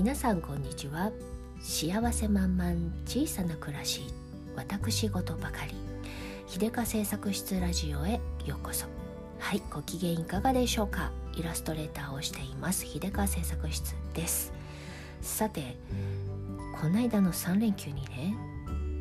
皆さんこんにちは。幸せ満々小さな暮らし私事ばかり。秀香製作室ラジオへようこそ。はいご機嫌いかがでしょうか。イラストレーターをしています。秀香製作室です。さてこないだの3連休にね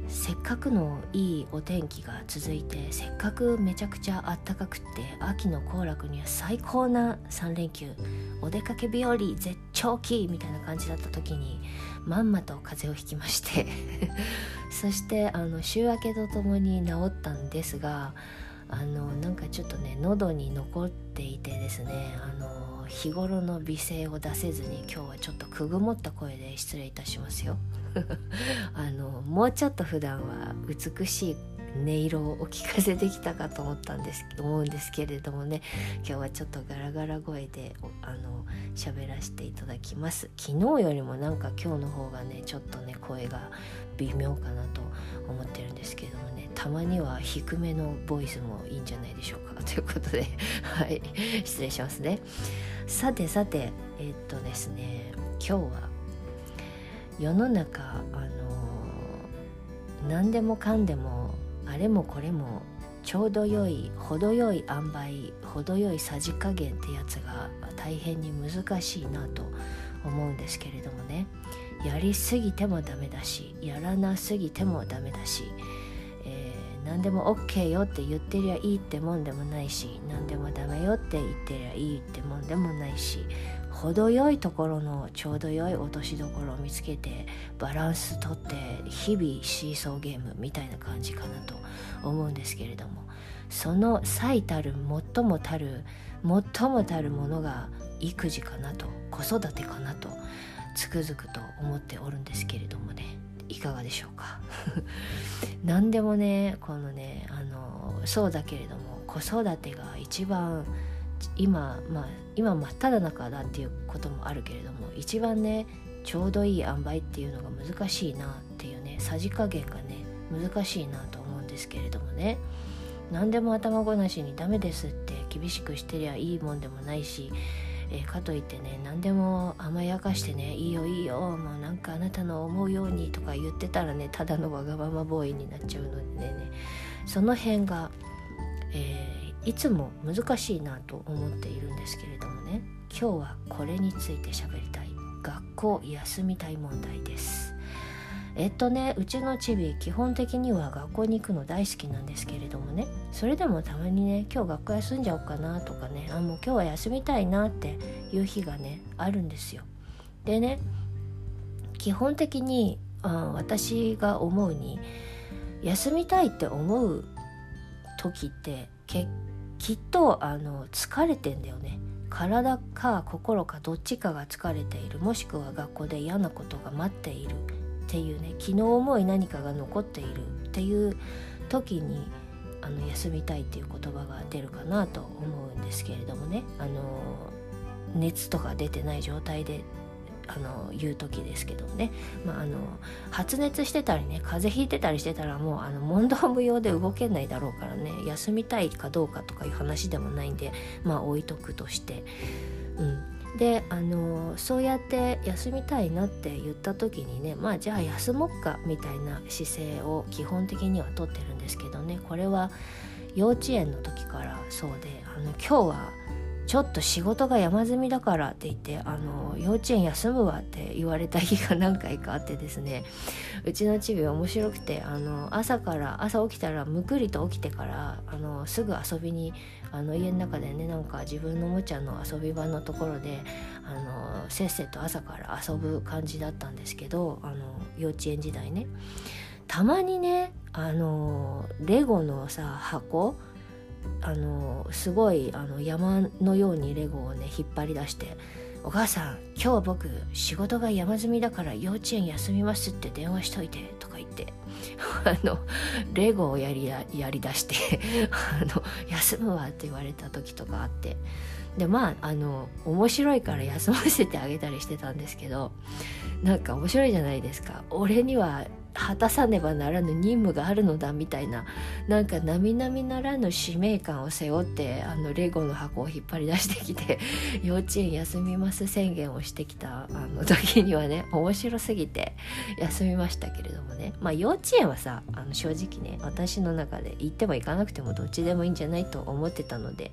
せっかくのいいお天気が続いてせっかくめちゃくちゃあったかくって秋の行楽には最高な3連休。お出かけ日和絶頂期みたいな感じだった時にまんまと風邪をひきまして。そしてあの週明けとともに治ったんですがあのなんかちょっとね喉に残っていてですねあの日頃の美声を出せずに今日はちょっとくぐもった声で失礼いたしますよ。あのもうちょっと普段は美しい音色をお聞かせできたかと思ったんです思うんですけれどもね今日はちょっとガラガラ声であの喋らせていただきます。昨日よりもなんか今日の方がねちょっとね声が微妙かなと思ってるんですけどもねたまには低めのボイスもいいんじゃないでしょうか。ということで はい失礼しますね。さてさてえー、っとですね今日は世の中あの何でもかんでもあれもこれもちょうど良い程よい塩梅程よいさじ加減ってやつが大変に難しいなと思うんですけれどもね。やりすぎてもダメだしやらなすぎてもダメだし、えー、何でも OK よって言ってりゃいいってもんでもないし何でもダメよって言ってりゃいいってもんでもないし程よいところのちょうど良い落としどころを見つけてバランスとって日々シーソーゲームみたいな感じかなと思うんですけれどもその最たる最もたる最もたるものが育児かなと子育てかなとつくづくと思っておるんですけれどもね。いかがでしょうか？何でもねこのねあのそうだけれども子育てが一番今まあ今真っ只中だっていうこともあるけれども一番ねちょうどいい塩梅っていうのが難しいなっていうねさじ加減がね難しいなと思うんですけれどもね。何でも頭ごなしにダメですって厳しくしてりゃいいもんでもないし、えー、かといってね何でも甘やかしてねいいよいいよもうなんかあなたの思うようにとか言ってたらねただのわがままボーイになっちゃうのでねその辺が、えーいつも難しいなと思っているんですけれどもね。今日はこれについて喋りたい。学校休みたい問題です。えっとねうちのチビ基本的には学校に行くの大好きなんですけれどもね。それでもたまにね今日学校休んじゃおうかなとかねあもう今日は休みたいなっていう日がねあるんですよ。でね基本的にあ私が思うに休みたいって思う時って結きっとあの疲れてんだよね。体か心かどっちかが疲れている。もしくは学校で嫌なことが待っているっていうね。昨日思い何かが残っている。っていう時にあの休みたいっていう言葉が出るかなと思うんですけれどもね。あの熱とか出てない状態であの言う時ですけどね、まあ、あの発熱してたりね風邪ひいてたりしてたらもうあの問答無用で動けないだろうからね休みたいかどうかとかいう話でもないんでまあ置いとくとして。うんであのそうやって休みたいなって言った時にねまあじゃあ休もっかみたいな姿勢を基本的にはとってるんですけどねこれは幼稚園の時からそうであの今日はちょっと仕事が山積みだからって言ってあの幼稚園休むわって言われた日が何回かあってですね。うちのチビ面白くてあの朝から朝起きたらむくりと起きてからあのすぐ遊びにあの家の中でねなんか自分のおもちゃの遊び場のところであのせっせと朝から遊ぶ感じだったんですけどあの幼稚園時代ね。たまにねあのレゴのさ箱あのすごいあの山のようにレゴをね引っ張り出して「お母さん今日僕仕事が山積みだから幼稚園休みますって電話しといて」とか言って あのレゴをやりやりだして あの休むわって言われた時とかあって。でまああの面白いから休ませてあげたりしてたんですけどなんか面白いじゃないですか。俺には果たさねばならぬ任務があるのだみたいななんか並々ならぬ使命感を背負ってあのレゴの箱を引っ張り出してきて 幼稚園休みます宣言をしてきたあの時にはね面白すぎて休みましたけれどもね。まあ幼稚園はさあの正直ね私の中で行っても行かなくてもどっちでもいいんじゃないと思ってたので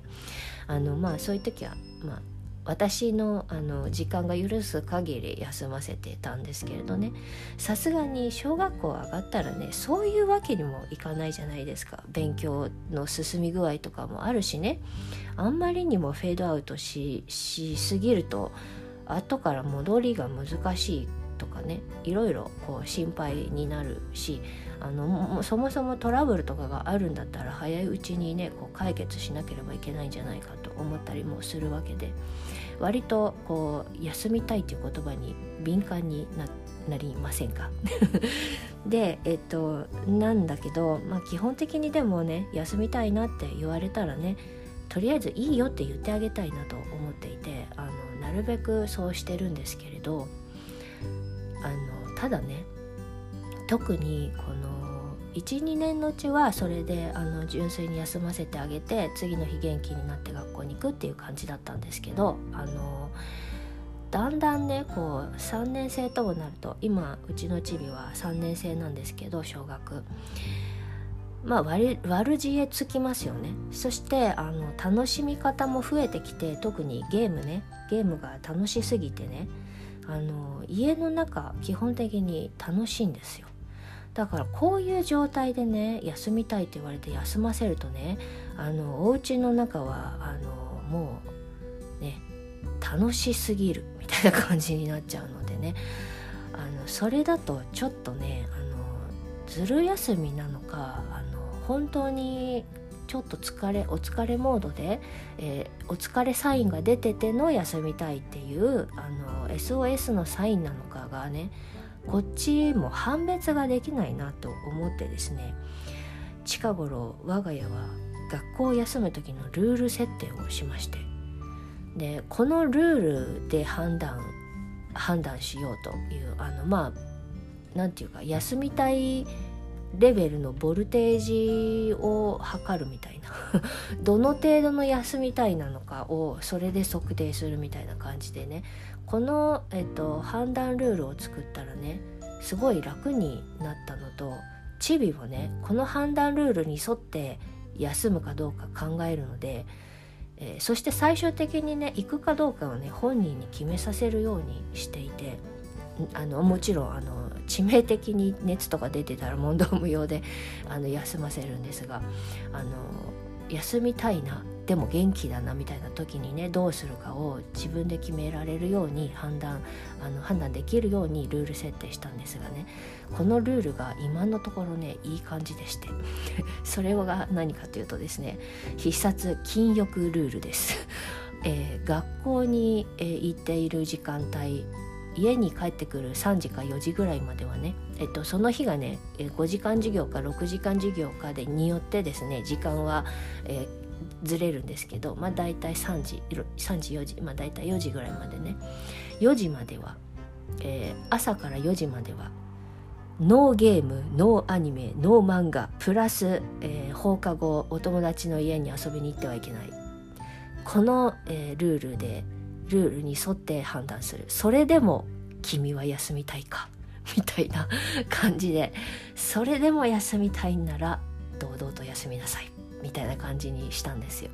あのまあそういう時はまあ私のあの時間が許す限り休ませてたんですけれどね。さすがに小学校上がったらねそういうわけにもいかないじゃないですか。勉強の進み具合とかもあるしね。あんまりにもフェードアウトしすぎると後から戻りが難しいとかねいろいろこう心配になるしあのそもそもトラブルとかがあるんだったら早いうちにねこう解決しなければいけないんじゃないかと思ったりもするわけで割とこう休みたいという言葉に敏感にななりませんか？でえっとなんだけど、まあ、基本的にでもね休みたいなって言われたらねとりあえずいいよって言ってあげたいなと思っていてあのなるべくそうしてるんですけれどあのただね特にこの12年のうちはそれであの純粋に休ませてあげて次の日元気になって学校に行くっていう感じだったんですけどあのだんだんねこう3年生ともなると今うちのチビは3年生なんですけど小学。まあ悪知恵つきますよね。そしてあの楽しみ方も増えてきて特にゲームねゲームが楽しすぎてねあの家の中基本的に楽しいんですよ。だからこういう状態でね休みたいって言われて休ませるとねあのお家の中はあのもうね楽しすぎるみたいな感じになっちゃうのでねあのそれだとちょっとねあのずる休みなのかあの本当にちょっと疲れお疲れモードで、えー、お疲れサインが出てての休みたいっていうあの SOS のサインなのかがねこっちも判別ができないなと思ってですね近頃我が家は学校を休む時のルール設定をしましてでこのルールで判断判断しようというあのまあ何て言うか休みたいレベルのボルテージを測るみたいな どの程度の休みたいなのかをそれで測定するみたいな感じでねこの、えっと、判断ルールを作ったらねすごい楽になったのとチビもねこの判断ルールに沿って休むかどうか考えるので、えー、そして最終的にね行くかどうかをね本人に決めさせるようにしていてあのもちろんあの致命的に熱とか出てたら問答無用であの休ませるんですがあの休みたいなでも元気だなみたいな時にねどうするかを自分で決められるように判断あの判断できるようにルール設定したんですがねこのルールが今のところねいい感じでして それが何かというとですね必殺禁欲ルールです。えー、学校に、えー、行っている時間帯家に帰ってくる3時か4時ぐらいまではね、えっと、その日がね5時間授業か6時間授業かでによってですね時間は、えー、ずれるんですけどまあ大体3時3時4時まあ大体4時ぐらいまでね。4時までは、えー、朝から4時まではノーゲームノーアニメノー漫画プラス、えー、放課後お友達の家に遊びに行ってはいけない。この、えー、ルールでルールに沿って判断する。それでも君は休みたいか？みたいな感じで。それでも休みたいんなら堂々と休みなさい。みたいな感じにしたんですよ。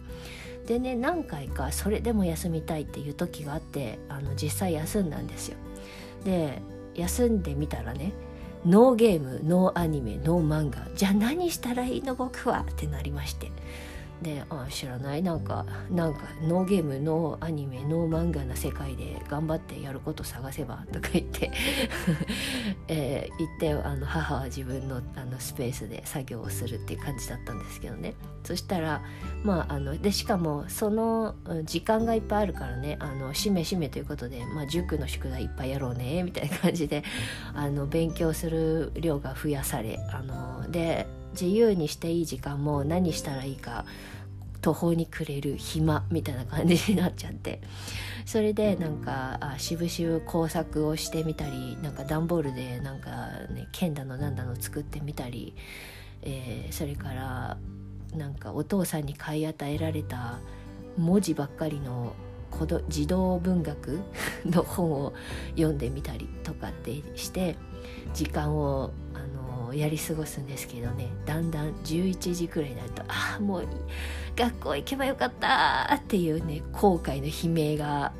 でね何回かそれでも休みたいっていう時があってあの実際休んだんですよ。で休んでみたらねノーゲームノーアニメノー漫画じゃあ何したらいいの僕はってなりましてであ知らない。なんかなんかノーゲームノーアニメノー漫画な世界で頑張ってやること探せばとか言って。えー、言ってあの母は自分のあのスペースで作業をするっていう感じだったんですけどね。そしたらまああのでしかもその時間がいっぱいあるからねあのしめしめということで、まあ、塾の宿題いっぱいやろうねみたいな感じであの勉強する量が増やされあので自由にしていい時間も何したらいいか途方に暮れる暇みたいな感じになっちゃって。それでなんかあ渋々工作をしてみたりなんか段ボールでなんかね剣だのなんだの作ってみたり、えー、それからなんかお父さんに買い与えられた文字ばっかりの児童文学の本を読んでみたりとかってして時間をあやり過ごすんですけどね。だんだん11時くらいになるとああもう学校行けばよかったっていうね後悔の悲鳴が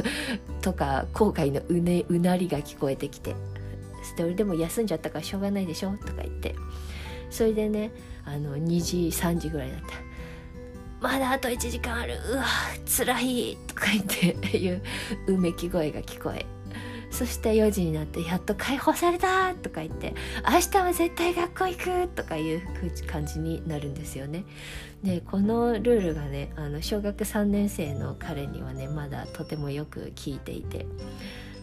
とか後悔のう,、ね、うなりが聞こえてきて。それでも休んじゃったからしょうがないでしょとか言って。それでねあの2時3時ぐらいだった。まだあと1時間あるうわ辛いとか言っていううめき声が聞こえそして4時になってやっと解放されたとか言って明日は絶対学校行くとかいう感じになるんですよね。でこのルールがねあの小学3年生の彼にはねまだとてもよく聞いていて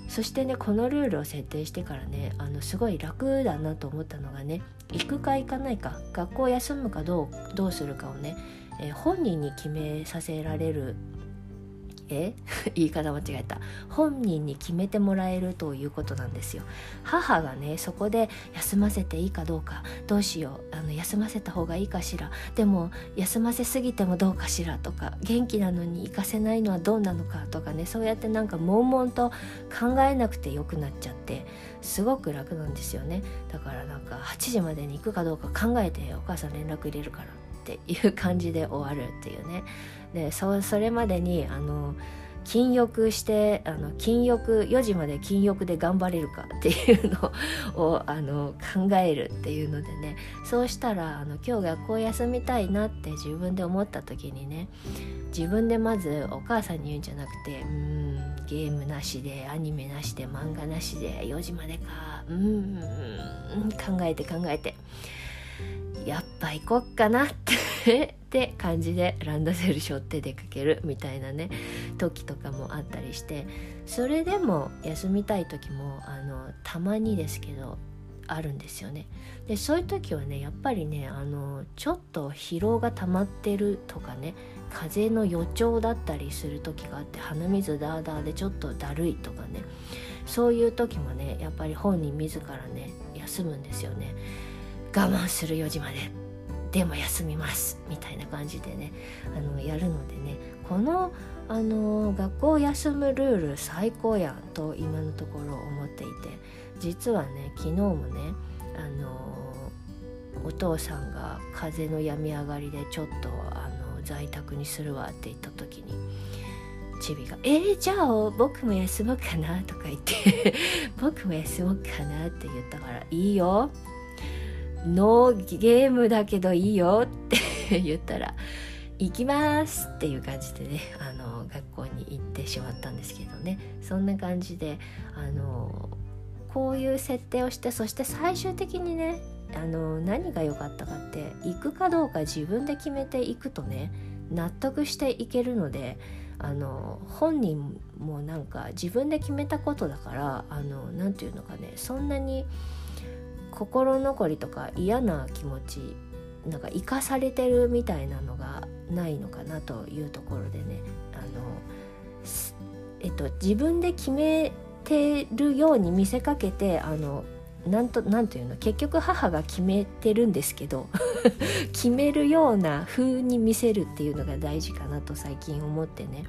そしてねこのルールを設定してからねあのすごい楽だなと思ったのがね行くか行かないか学校休むかどうどうするかをね、えー、本人に決めさせられるえ？言い方間違えた。本人に決めてもらえるということなんですよ。母がねそこで休ませていいかどうか。どうしよう。あの休ませた方がいいかしら。でも休ませすぎてもどうかしら。とか元気なのに行かせないのはどうなのか。とかねそうやってなんか悶々と考えなくてよくなっちゃってすごく楽なんですよね。だからなんか8時までに行くかどうか考えてお母さん連絡入れるから。っていう感じで終わるっていうね。でそそれまでにあの禁欲してあの禁欲4時まで禁欲で頑張れるかっていうのを あの考えるっていうのでね。そうしたらあの今日学校休みたいなって自分で思った時にね自分でまずお母さんに言うんじゃなくてうんゲームなしでアニメなしで漫画なしで4時までかうん考えて考えて。やっぱ行こっかなって って感じでランドセル背負って出かけるみたいなね時とかもあったりしてそれでも休みたい時もあのたまにですけどあるんですよね。でそういう時はねやっぱりねあのちょっと疲労が溜まってるとかね風邪の予兆だったりする時があって鼻水ダーダーでちょっとだるいとかねそういう時もねやっぱり本人自らね休むんですよね。我慢する4時まででも休みますみたいな感じでねあのやるのでねこのあの学校休むルール最高やんと今のところ思っていて実はね昨日もねあのお父さんが風邪の病み上がりでちょっとあの在宅にするわって言った時にチビが「えー、じゃあ僕も休もうかな」とか言って「僕も休もうかな」って言ったから「いいよノーゲームだけどいいよって言ったら行きますっていう感じでねあの学校に行ってしまったんですけどね。そんな感じであのこういう設定をしてそして最終的にねあの何が良かったかって行くかどうか自分で決めていくとね納得していけるのであの本人もなんか自分で決めたことだからあの何て言うのかねそんなに心残りとか嫌な気持ちなんか生かされてるみたいなのがないのかなというところでね。あの、えっと、自分で決めてるように見せかけてあのなんとなんていうの？結局母が決めてるんですけど 決めるような風に見せるっていうのが大事かなと最近思ってね。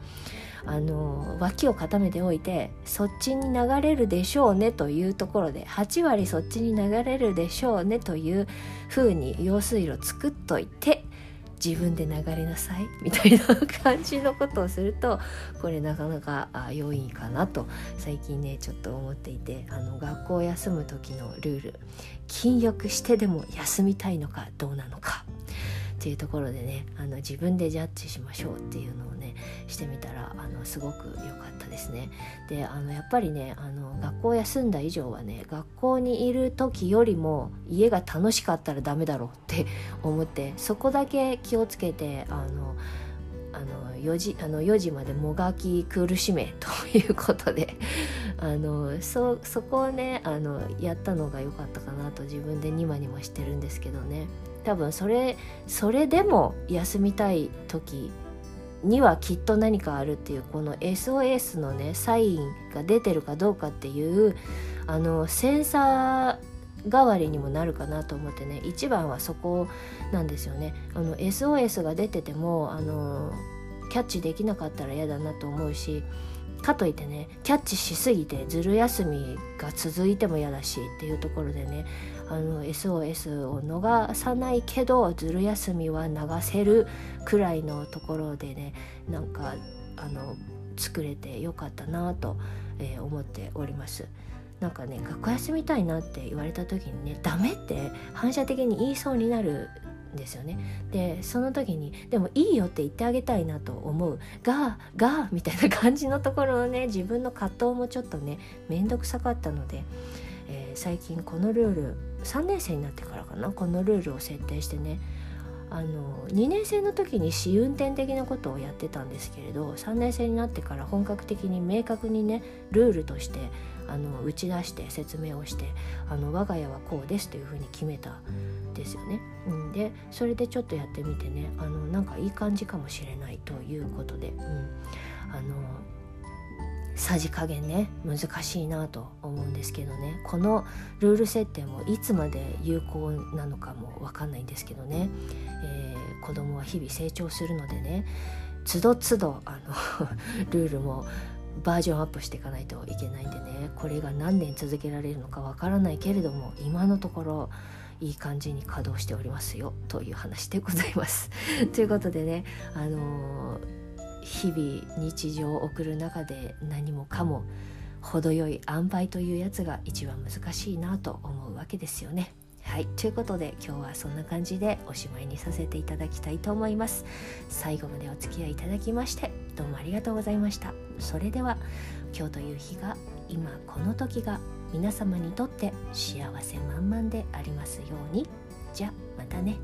あの脇を固めておいてそっちに流れるでしょうねというところで8割そっちに流れるでしょうねという風に用水路作っといて自分で流れなさいみたいな感じのことをするとこれなかなか良いかなと最近ねちょっと思っていてあの学校休む時のルール禁欲してでも休みたいのかどうなのか。っていうところでねあの自分でジャッジしましょうっていうのをねしてみたらあのすごく良かったですね。であのやっぱりねあの学校休んだ以上はね学校にいる時よりも家が楽しかったらダメだろうって 思ってそこだけ気をつけてあのあの4時あの4時までもがき苦しめ ということであのそそこをねあのやったのが良かったかなと自分でニマニマしてるんですけどね多分それそれでも休みたい時にはきっと何かあるっていうこの SOS のねサインが出てるかどうかっていうあのセンサー代わりにもなるかなと思ってね一番はそこなんですよね。あの SOS が出ててもあのキャッチできなかったら嫌だなと思うしかといってねキャッチしすぎてずる休みが続いても嫌だしっていうところでねあの SOS を逃さないけどずる休みは流せるくらいのところでねなんかあの作れてよかったなと、えー、思っております。なんかね学校休みたいなって言われた時にねダメって反射的に言いそうになるんですよねでその時にでもいいよって言ってあげたいなと思うががみたいな感じのところのね自分の葛藤もちょっとね面倒くさかったので、えー、最近このルール3年生になってからかなこのルールを設定してねあの2年生の時に試運転的なことをやってたんですけれど3年生になってから本格的に明確にねルールとしてあの打ち出して説明をしてあの我が家はこうですというふうに決めたんですよね。うん、でそれでちょっとやってみてねあのなんかいい感じかもしれないということで、うん、あのさじ加減ね難しいなと思うんですけどね。このルール設定もいつまで有効なのかも分かんないんですけどね、えー、子供は日々成長するのでね。つどつどあの ルールもバージョンアップしていかないといけないんでね。これが何年続けられるのかわからないけれども今のところいい感じに稼働しておりますよ。という話でございます。ということでねあのー、日々日常を送る中で何もかも程よい塩梅というやつが一番難しいなと思うわけですよね。はい。ということで今日はそんな感じでおしまいにさせていただきたいと思います。最後までお付き合いいただきましてどうもありがとうございました。それでは今日という日が今この時が皆様にとって幸せ満々でありますように。じゃまたね